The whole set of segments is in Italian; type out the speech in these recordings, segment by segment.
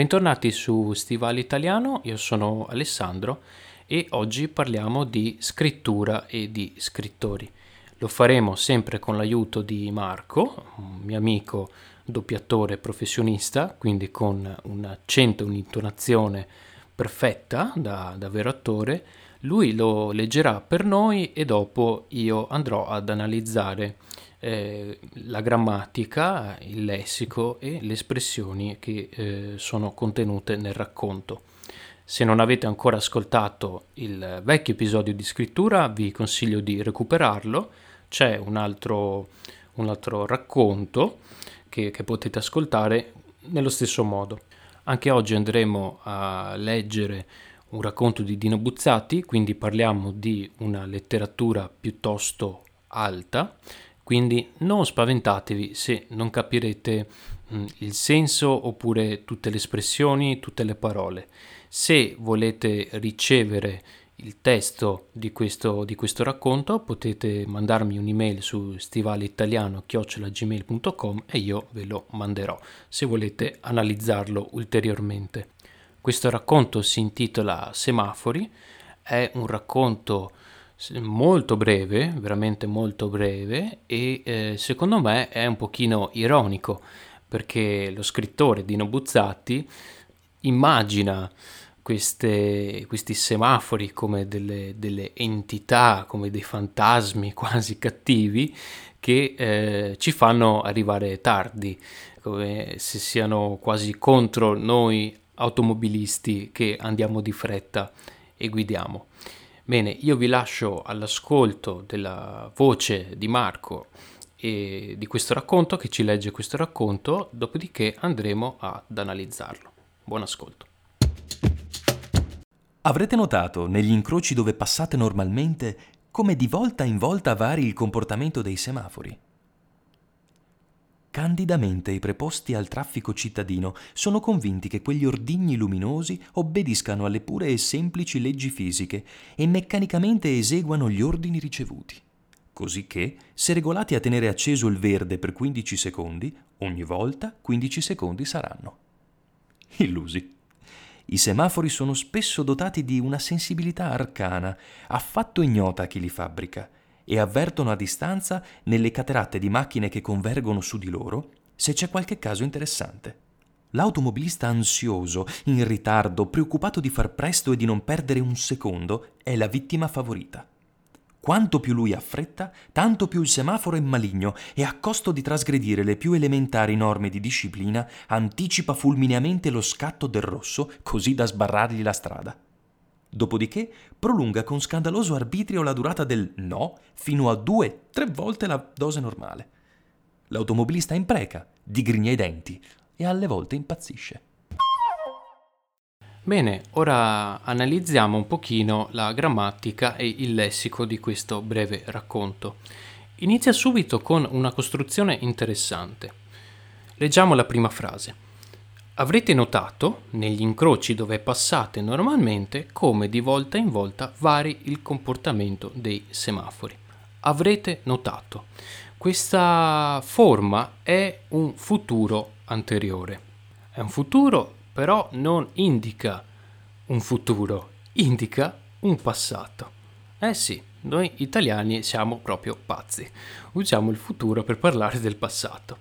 Bentornati su Stivale Italiano, io sono Alessandro e oggi parliamo di scrittura e di scrittori. Lo faremo sempre con l'aiuto di Marco, un mio amico doppiatore professionista, quindi con un accento, un'intonazione perfetta da, da vero attore. Lui lo leggerà per noi e dopo io andrò ad analizzare eh, la grammatica, il lessico e le espressioni che eh, sono contenute nel racconto. Se non avete ancora ascoltato il vecchio episodio di scrittura, vi consiglio di recuperarlo. C'è un altro, un altro racconto che, che potete ascoltare nello stesso modo. Anche oggi andremo a leggere un racconto di Dino Buzzati, quindi parliamo di una letteratura piuttosto alta quindi non spaventatevi se non capirete mh, mm, il senso oppure tutte le espressioni, tutte le parole. Se volete ricevere il testo di questo, di questo racconto potete mandarmi un'email su stivaleitaliano.gmail.com e io ve lo manderò se volete analizzarlo ulteriormente. Questo racconto si intitola Semafori, è un racconto molto breve, veramente molto breve e eh, secondo me è un pochino ironico perché lo scrittore Dino Buzzati immagina queste, questi semafori come delle, delle, entità, come dei fantasmi quasi cattivi che eh, ci fanno arrivare tardi, come se siano quasi contro noi automobilisti che andiamo di fretta e guidiamo. Bene, io vi lascio all'ascolto della voce di Marco e di questo racconto, che ci legge questo racconto, dopodiché andremo ad analizzarlo. Buon ascolto. Avrete notato negli incroci dove passate normalmente come di volta in volta vari il comportamento dei semafori? Candidamente i preposti al traffico cittadino sono convinti che quegli ordigni luminosi obbediscano alle pure e semplici leggi fisiche e meccanicamente eseguano gli ordini ricevuti. Così che, se regolati a tenere acceso il verde per 15 secondi, ogni volta 15 secondi saranno. Illusi. I semafori sono spesso dotati di una sensibilità arcana, affatto ignota a chi li fabbrica, e avvertono a distanza, nelle cateratte di macchine che convergono su di loro, se c'è qualche caso interessante. L'automobilista ansioso, in ritardo, preoccupato di far presto e di non perdere un secondo, è la vittima favorita. Quanto più lui ha fretta, tanto più il semaforo è maligno e a costo di trasgredire le più elementari norme di disciplina, anticipa fulmineamente lo scatto del rosso così da sbarrargli la strada. Dopodiché prolunga con scandaloso arbitrio la durata del no fino a due, tre volte la dose normale. L'automobilista impreca, digrigna i denti e alle volte impazzisce. Bene, ora analizziamo un pochino la grammatica e il lessico di questo breve racconto. Inizia subito con una costruzione interessante. Leggiamo la prima frase. Avrete notato, negli incroci dove passate normalmente, come di volta in volta vari il comportamento dei semafori. Avrete notato. Questa forma è un futuro anteriore. È un futuro, però non indica un futuro, indica un passato. Eh sì, noi italiani siamo proprio pazzi. Usiamo il futuro per parlare del passato.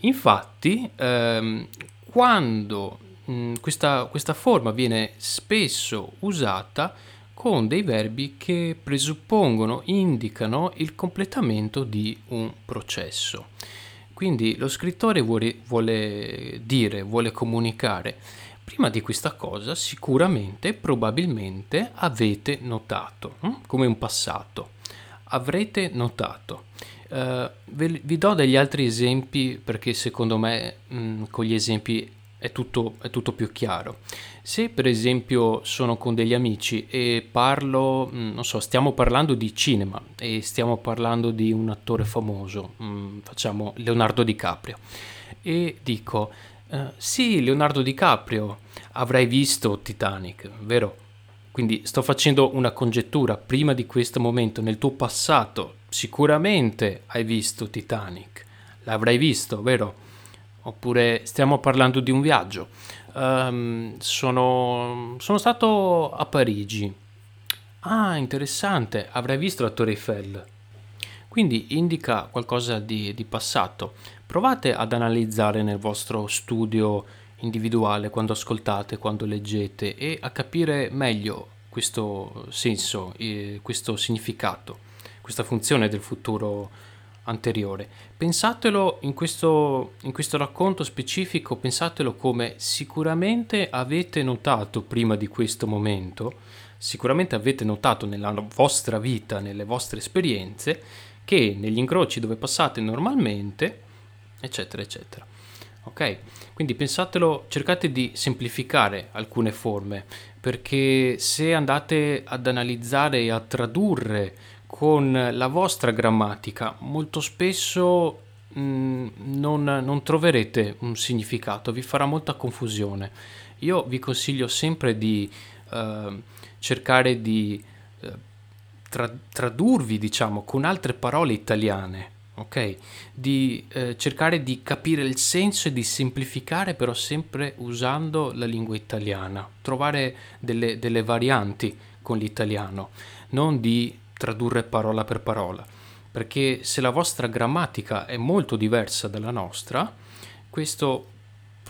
Infatti, ehm, quando mh, mm, questa, questa forma viene spesso usata con dei verbi che presuppongono, indicano il completamento di un processo. Quindi lo scrittore vuole, vuole, dire, vuole comunicare, prima di questa cosa sicuramente, probabilmente avete notato, hm? come un passato, avrete notato. Uh, vi, vi, do degli altri esempi perché secondo me mh, mm, con gli esempi è tutto, è tutto, più chiaro. Se per esempio sono con degli amici e parlo, mh, mm, non so, stiamo parlando di cinema e stiamo parlando di un attore famoso, mh, mm, facciamo Leonardo DiCaprio, e dico, uh, sì, Leonardo DiCaprio, avrai visto Titanic, vero? Quindi sto facendo una congettura prima di questo momento, nel tuo passato Sicuramente hai visto Titanic, l'avrai visto, vero? oppure stiamo parlando di un viaggio. Um, sono, sono stato a Parigi. Ah, interessante, avrei visto la Torre Eiffel. Quindi indica qualcosa di, di passato. Provate ad analizzare nel vostro studio individuale quando ascoltate, quando leggete e a capire meglio questo senso, questo significato, questa funzione del futuro anteriore. Pensatelo in questo, in questo racconto specifico, pensatelo come sicuramente avete notato prima di questo momento, sicuramente avete notato nella vostra vita, nelle vostre esperienze, che negli incroci dove passate normalmente, eccetera, eccetera. Ok? Quindi pensatelo, cercate di semplificare alcune forme, perché se andate ad analizzare e a tradurre con la vostra grammatica, molto spesso mh, mm, non, non, troverete un significato, vi farà molta confusione. Io vi consiglio sempre di uh, cercare di uh, tra- tradurvi, diciamo, con altre parole italiane, ok? Di uh, cercare di capire il senso e di semplificare, però sempre usando la lingua italiana, trovare delle, delle varianti con l'italiano, non di tradurre parola per parola, perché se la vostra grammatica è molto diversa dalla nostra, questo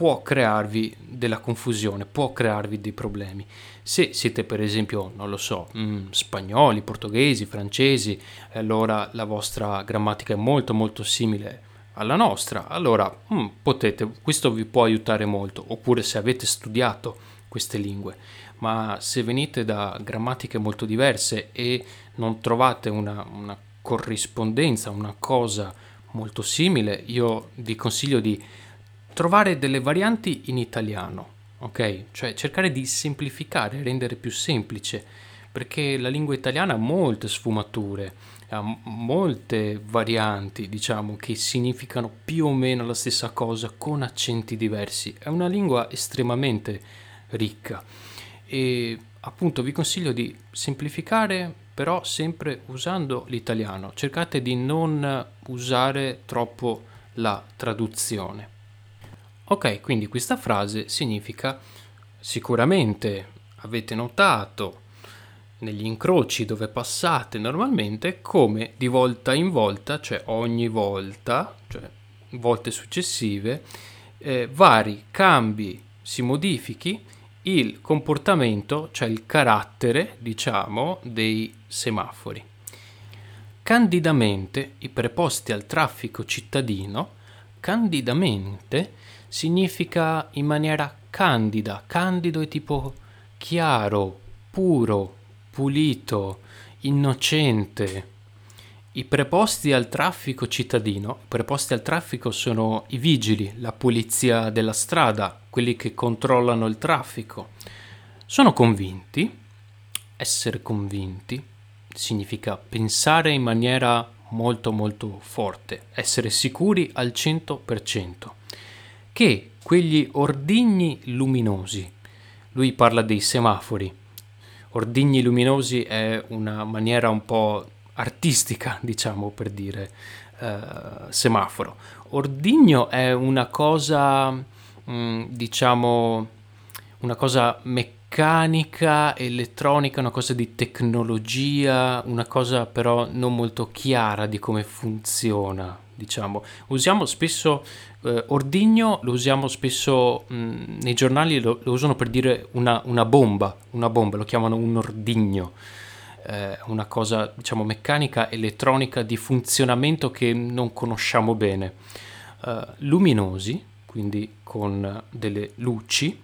può crearvi della confusione, può crearvi dei problemi. Se siete per esempio, non lo so, mm, spagnoli, portoghesi, francesi, allora la vostra grammatica è molto molto simile alla nostra, allora mm, potete, questo vi può aiutare molto, oppure se avete studiato queste lingue, ma se venite da grammatiche molto diverse e non trovate una, una corrispondenza, una cosa molto simile, io vi consiglio di trovare delle varianti in italiano, ok? Cioè cercare di semplificare, rendere più semplice, perché la lingua italiana ha molte sfumature, ha molte varianti, diciamo, che significano più o meno la stessa cosa con accenti diversi. È una lingua estremamente ricca e appunto vi consiglio di semplificare però sempre usando l'italiano cercate di non usare troppo la traduzione ok quindi questa frase significa sicuramente avete notato negli incroci dove passate normalmente come di volta in volta cioè ogni volta cioè volte successive eh, vari cambi si modifichi il comportamento, cioè il carattere, diciamo, dei semafori. Candidamente, i preposti al traffico cittadino, candidamente significa in maniera candida, candido è tipo chiaro, puro, pulito, innocente. I preposti al traffico cittadino, i preposti al traffico sono i vigili, la polizia della strada, quelli che controllano il traffico. Sono convinti, essere convinti significa pensare in maniera molto molto forte, essere sicuri al 100% che quegli ordigni luminosi, lui parla dei semafori, ordigni luminosi è una maniera un po' artistica, diciamo per dire uh, semaforo. Ordigno è una cosa, mh, mm, diciamo, una cosa meccanica, elettronica, una cosa di tecnologia, una cosa però non molto chiara di come funziona, diciamo. Usiamo spesso eh, ordigno, lo usiamo spesso mh, mm, nei giornali, lo, lo, usano per dire una, una bomba, una bomba, lo chiamano un ordigno eh, una cosa diciamo meccanica, elettronica di funzionamento che non conosciamo bene. Uh, luminosi, quindi con delle luci,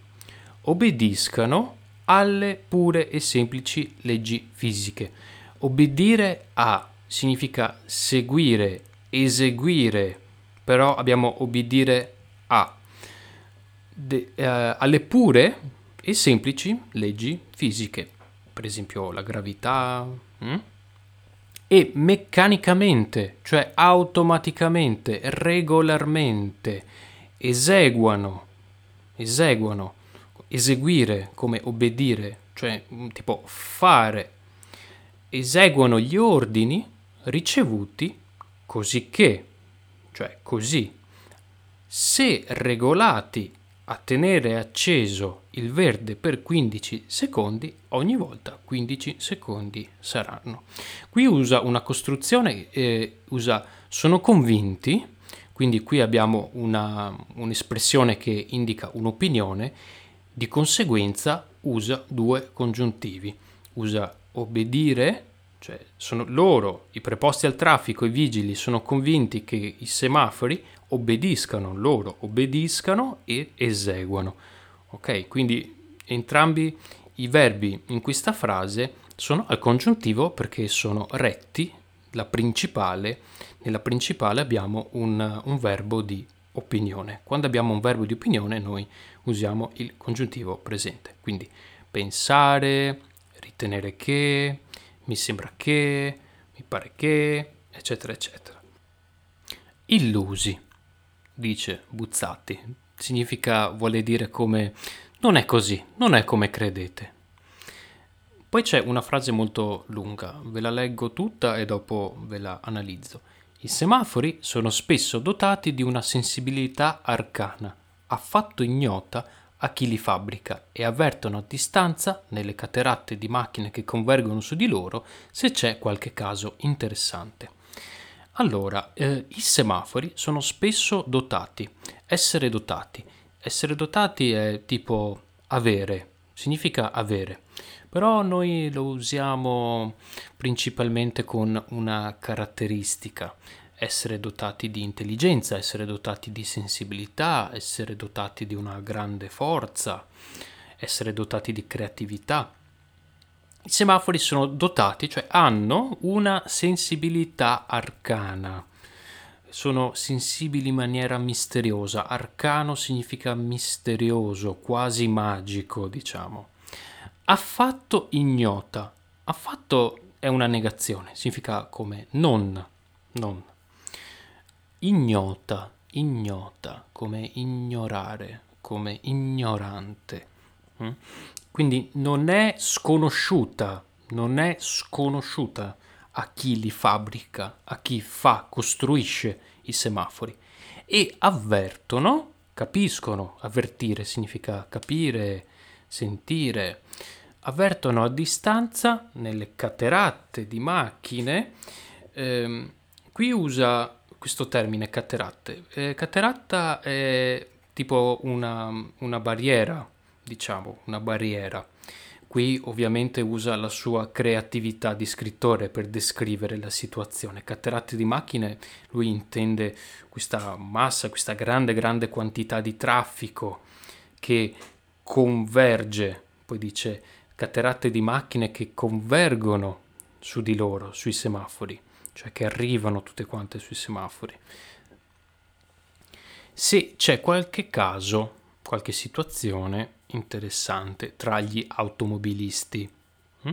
obbediscano alle pure e semplici leggi fisiche. Obbedire a significa seguire, eseguire, però abbiamo obbedire a. De, uh, alle pure e semplici leggi fisiche per esempio la gravità, hm? e meccanicamente, cioè automaticamente, regolarmente, eseguano, eseguano, eseguire come obbedire, cioè mm, tipo fare, eseguono gli ordini ricevuti così che, cioè così, se regolati a tenere acceso il verde per 15 secondi, ogni volta 15 secondi saranno. Qui usa una costruzione, eh, usa sono convinti, quindi qui abbiamo una, un'espressione che indica un'opinione, di conseguenza usa due congiuntivi, usa obbedire, cioè sono loro, i preposti al traffico, i vigili, sono convinti che i semafori obbediscano, loro obbediscano e eseguono. Ok, quindi entrambi i verbi in questa frase sono al congiuntivo perché sono retti, la principale, nella principale abbiamo un, un verbo di opinione. Quando abbiamo un verbo di opinione noi usiamo il congiuntivo presente, quindi pensare, ritenere che, mi sembra che, mi pare che, eccetera, eccetera. Illusi dice Buzzati. Significa, vuole dire come non è così, non è come credete. Poi c'è una frase molto lunga, ve la leggo tutta e dopo ve la analizzo. I semafori sono spesso dotati di una sensibilità arcana, affatto ignota a chi li fabbrica e avvertono a distanza, nelle cateratte di macchine che convergono su di loro, se c'è qualche caso interessante. Allora, eh, i semafori sono spesso dotati. Essere dotati. Essere dotati è tipo avere, significa avere. Però noi lo usiamo principalmente con una caratteristica. Essere dotati di intelligenza, essere dotati di sensibilità, essere dotati di una grande forza, essere dotati di creatività. I semafori sono dotati, cioè hanno una sensibilità arcana. Sono sensibili in maniera misteriosa. Arcano significa misterioso, quasi magico, diciamo. Affatto ignota. Affatto è una negazione, significa come non, non. Ignota, ignota, come ignorare, come ignorante. Mm? Quindi non è sconosciuta, non è sconosciuta a chi li fabbrica, a chi fa, costruisce i semafori e avvertono, capiscono, avvertire significa capire, sentire, avvertono a distanza nelle cateratte di macchine, ehm, qui usa questo termine cateratte, eh, cateratta è tipo una, una barriera diciamo, una barriera. Qui ovviamente usa la sua creatività di scrittore per descrivere la situazione. Cateratte di macchine, lui intende questa massa, questa grande, grande quantità di traffico che converge, poi dice cateratte di macchine che convergono su di loro, sui semafori, cioè che arrivano tutte quante sui semafori. Se c'è qualche caso, qualche situazione interessante tra gli automobilisti. Mm?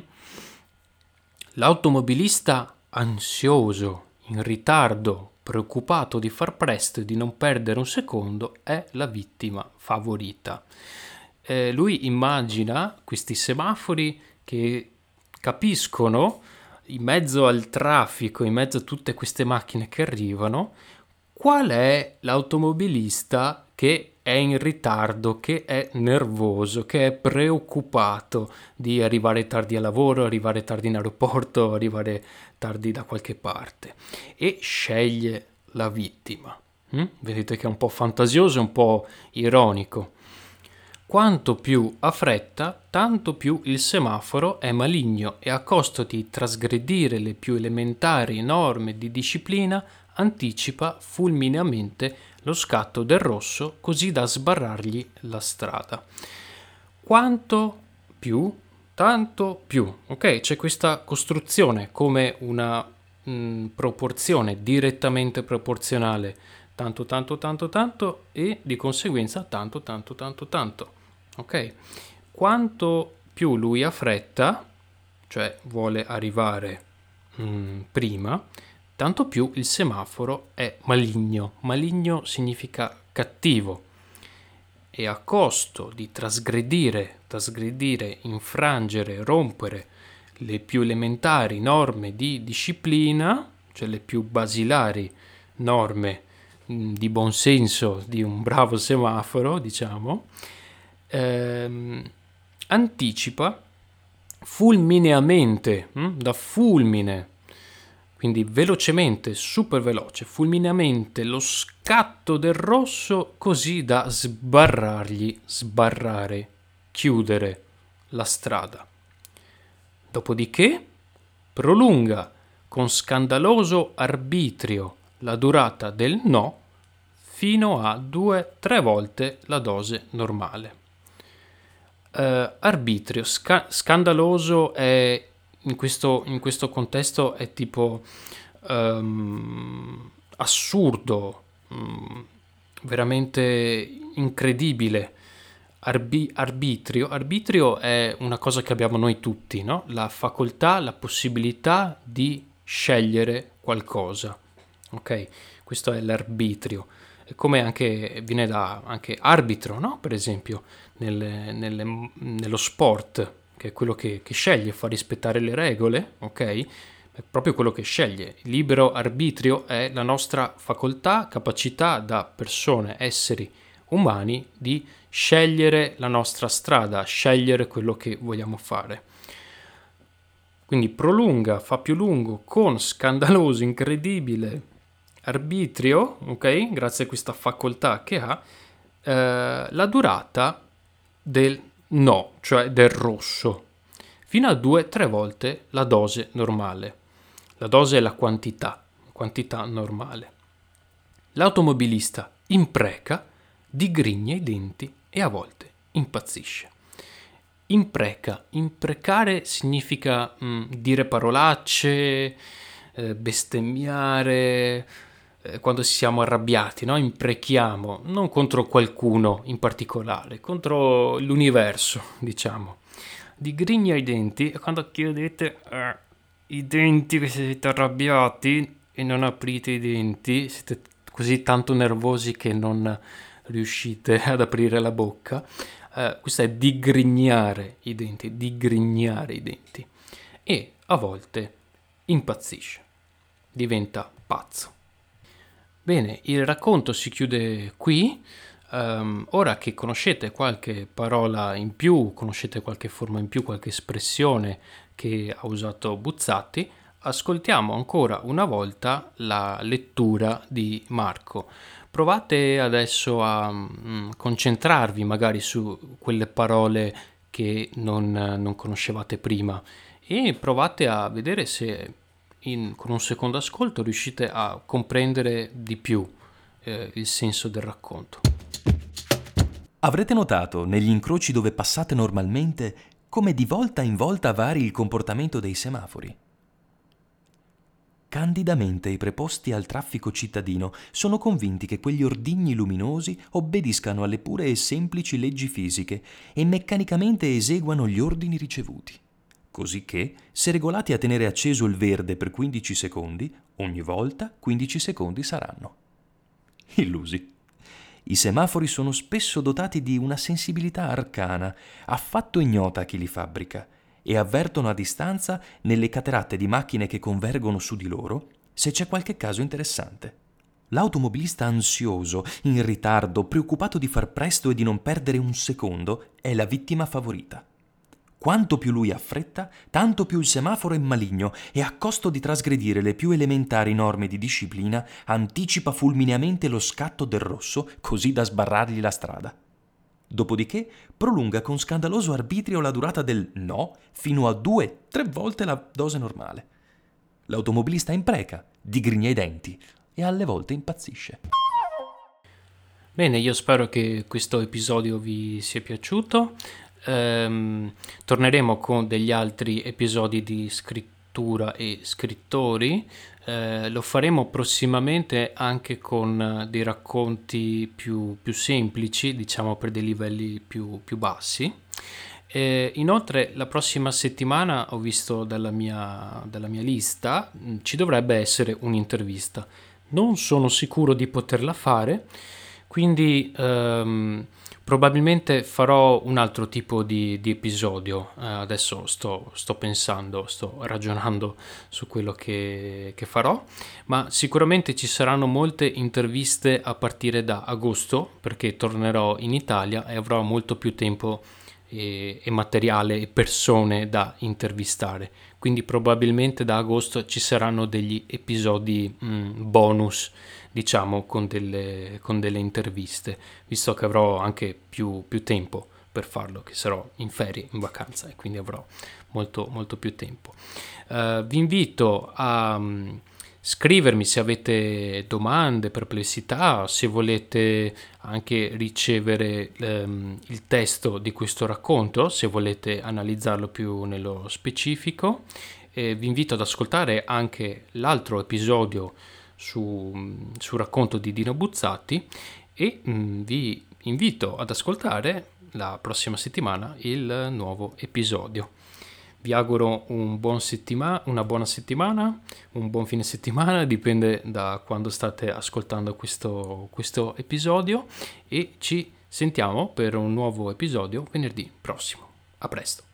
L'automobilista ansioso, in ritardo, preoccupato di far presto e di non perdere un secondo è la vittima favorita. Eh, lui immagina questi semafori che capiscono in mezzo al traffico, in mezzo a tutte queste macchine che arrivano, qual è l'automobilista che è in ritardo, che è nervoso, che è preoccupato di arrivare tardi al lavoro, arrivare tardi in aeroporto, arrivare tardi da qualche parte e sceglie la vittima. Mm? Vedete che è un po' fantasioso, un po' ironico. Quanto più ha fretta, tanto più il semaforo è maligno e a costo di trasgredire le più elementari norme di disciplina anticipa fulmineamente lo scatto del rosso così da sbarrargli la strada. Quanto più, tanto più. Ok, c'è questa costruzione come una mh, mm, proporzione direttamente proporzionale tanto tanto tanto tanto e di conseguenza tanto tanto tanto tanto. Ok? Quanto più lui ha fretta, cioè vuole arrivare mh, mm, prima, tanto più il semaforo è maligno. Maligno significa cattivo e a costo di trasgredire, trasgredire, infrangere, rompere le più elementari norme di disciplina, cioè le più basilari norme mh, di buon senso di un bravo semaforo, diciamo, ehm, anticipa fulmineamente, mh, da fulmine, quindi velocemente, super veloce, fulmineamente lo scatto del rosso così da sbarrargli, sbarrare, chiudere la strada. Dopodiché prolunga con scandaloso arbitrio la durata del no fino a 2-3 volte la dose normale. Uh, arbitrio, sca- scandaloso è in questo, in questo, contesto è tipo um, assurdo, um, veramente incredibile. Arbi- arbitrio. arbitrio è una cosa che abbiamo noi tutti, no? la facoltà, la possibilità di scegliere qualcosa. Ok? Questo è l'arbitrio. Come anche viene da anche arbitro, no? Per esempio, nelle, nelle, nello sport, che è quello che, che, sceglie, fa rispettare le regole, ok? È proprio quello che sceglie. Il libero arbitrio è la nostra facoltà, capacità da persone, esseri umani di scegliere la nostra strada, scegliere quello che vogliamo fare. Quindi prolunga, fa più lungo con scandaloso, incredibile arbitrio, ok? Grazie a questa facoltà che ha, eh, la durata del no, cioè del rosso, fino a due o tre volte la dose normale. La dose è la quantità, quantità normale. L'automobilista impreca, digrigna i denti e a volte impazzisce impreca. Imprecare significa mh, mm, dire parolacce, eh, bestemmiare, eh, quando siamo arrabbiati, no? Imprechiamo, non contro qualcuno in particolare, contro l'universo, diciamo. Digrigna i denti e quando chiudete eh, i denti che siete arrabbiati e non aprite i denti, siete così tanto nervosi che non riuscite ad aprire la bocca, eh, questo è digrignare i denti, digrignare i denti. E a volte impazzisce, diventa pazzo. Bene, il racconto si chiude qui. Um, ora che conoscete qualche parola in più, conoscete qualche forma in più, qualche espressione che ha usato Buzzatti, ascoltiamo ancora una volta la lettura di Marco. Provate adesso a mm, concentrarvi magari su quelle parole che non, non conoscevate prima e provate a vedere se in, con un secondo ascolto riuscite a comprendere di più eh, il senso del racconto. Avrete notato negli incroci dove passate normalmente come di volta in volta vari il comportamento dei semafori? Candidamente i preposti al traffico cittadino sono convinti che quegli ordigni luminosi obbediscano alle pure e semplici leggi fisiche e meccanicamente eseguano gli ordini ricevuti. Cosicché, se regolati a tenere acceso il verde per 15 secondi, ogni volta 15 secondi saranno. Illusi. I semafori sono spesso dotati di una sensibilità arcana, affatto ignota a chi li fabbrica, e avvertono a distanza, nelle cateratte di macchine che convergono su di loro, se c'è qualche caso interessante. L'automobilista ansioso, in ritardo, preoccupato di far presto e di non perdere un secondo, è la vittima favorita. Quanto più lui ha fretta, tanto più il semaforo è maligno e a costo di trasgredire le più elementari norme di disciplina, anticipa fulmineamente lo scatto del rosso così da sbarrargli la strada. Dopodiché prolunga con scandaloso arbitrio la durata del no fino a due, tre volte la dose normale. L'automobilista impreca, digrigna i denti e alle volte impazzisce. Bene, io spero che questo episodio vi sia piaciuto. Ehm, torneremo con degli altri episodi di scrittura e scrittori eh, lo faremo prossimamente anche con eh, dei racconti più, più semplici, diciamo per dei livelli più, più bassi. Eh, inoltre la prossima settimana ho visto dalla mia, dalla mia lista mm, ci dovrebbe essere un'intervista. Non sono sicuro di poterla fare, quindi ehm, Probabilmente farò un altro tipo di, di episodio, eh, adesso sto, sto, pensando, sto ragionando su quello che, che, farò, ma sicuramente ci saranno molte interviste a partire da agosto perché tornerò in Italia e avrò molto più tempo e, e materiale e persone da intervistare, quindi probabilmente da agosto ci saranno degli episodi mh, mm, bonus diciamo, con delle, con delle interviste, visto che avrò anche più, più tempo per farlo, che sarò in ferie, in vacanza e quindi avrò molto, molto più tempo. Uh, vi invito a um, scrivermi se avete domande, perplessità, se volete anche ricevere um, il testo di questo racconto, se volete analizzarlo più nello specifico. E vi invito ad ascoltare anche l'altro episodio su, sul racconto di Dino Buzzati e mm, vi invito ad ascoltare la prossima settimana il nuovo episodio. Vi auguro un buon settima- una buona settimana, un buon fine settimana, dipende da quando state ascoltando questo, questo episodio e ci sentiamo per un nuovo episodio venerdì prossimo. A presto!